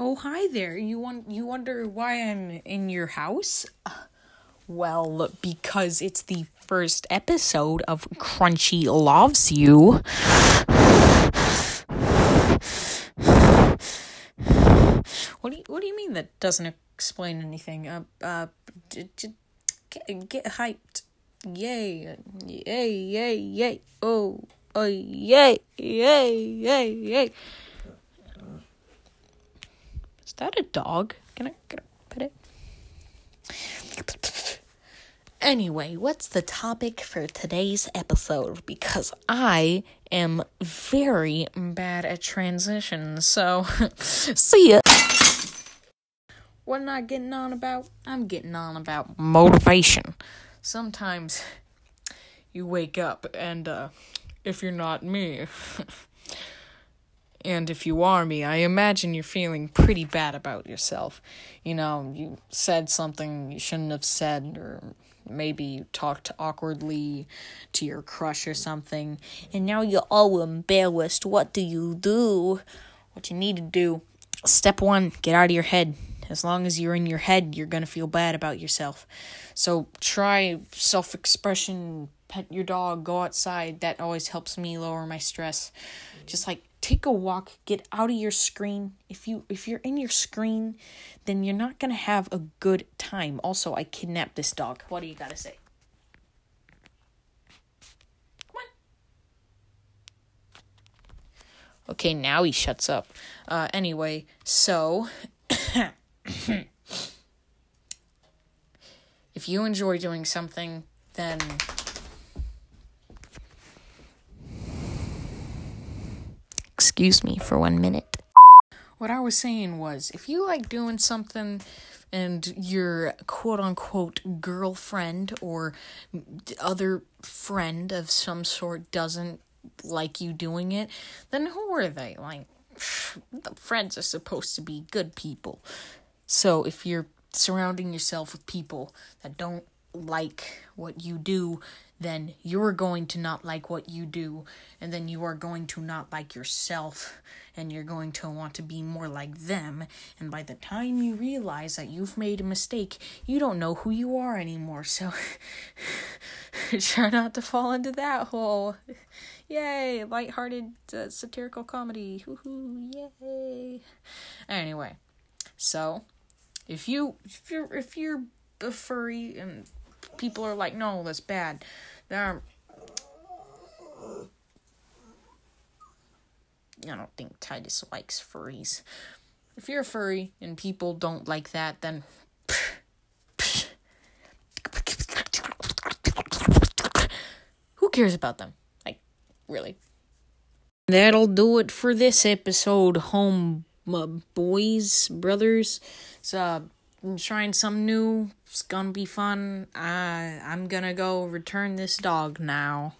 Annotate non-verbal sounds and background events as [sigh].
Oh, hi there. You want you wonder why I'm in your house? Well, because it's the first episode of Crunchy Loves You. What do you What do you mean that doesn't explain anything? Uh, uh, j- j- get, get hyped! Yay! Yay! Yay! Yay! Oh! Oh! Yay! Yay! Yay! Yay! That a dog? Can I, can I pet it? Anyway, what's the topic for today's episode? Because I am very bad at transitions, so [laughs] see ya. What am I getting on about? I'm getting on about motivation. Sometimes you wake up and, uh, if you're not me, [laughs] and if you are me, I imagine you're feeling pretty bad about yourself. You know, you said something you shouldn't have said, or maybe you talked awkwardly to your crush or something, and now you're all embarrassed. What do you do? What you need to do step one, get out of your head. As long as you're in your head, you're gonna feel bad about yourself. So try self expression, pet your dog, go outside. That always helps me lower my stress. Just like take a walk, get out of your screen. If you if you're in your screen, then you're not gonna have a good time. Also, I kidnapped this dog. What do you gotta say? Come on. Okay, now he shuts up. Uh, anyway, so [coughs] if you enjoy doing something, then excuse me for one minute. What I was saying was, if you like doing something and your quote unquote girlfriend or other friend of some sort doesn't like you doing it, then who are they? Like, [sighs] the friends are supposed to be good people. So if you're surrounding yourself with people that don't like what you do, then you're going to not like what you do, and then you are going to not like yourself, and you're going to want to be more like them. And by the time you realize that you've made a mistake, you don't know who you are anymore. So [laughs] try not to fall into that hole. Yay, lighthearted uh, satirical comedy. Hoo-hoo, yay. Anyway, so if you if you're if you're a furry and people are like, no, that's bad. There I don't think Titus likes furries. If you're a furry and people don't like that, then who cares about them? Like, really. That'll do it for this episode, home uh, boys, brothers. So, uh, I'm trying some new. It's gonna be fun. Uh, I'm gonna go return this dog now.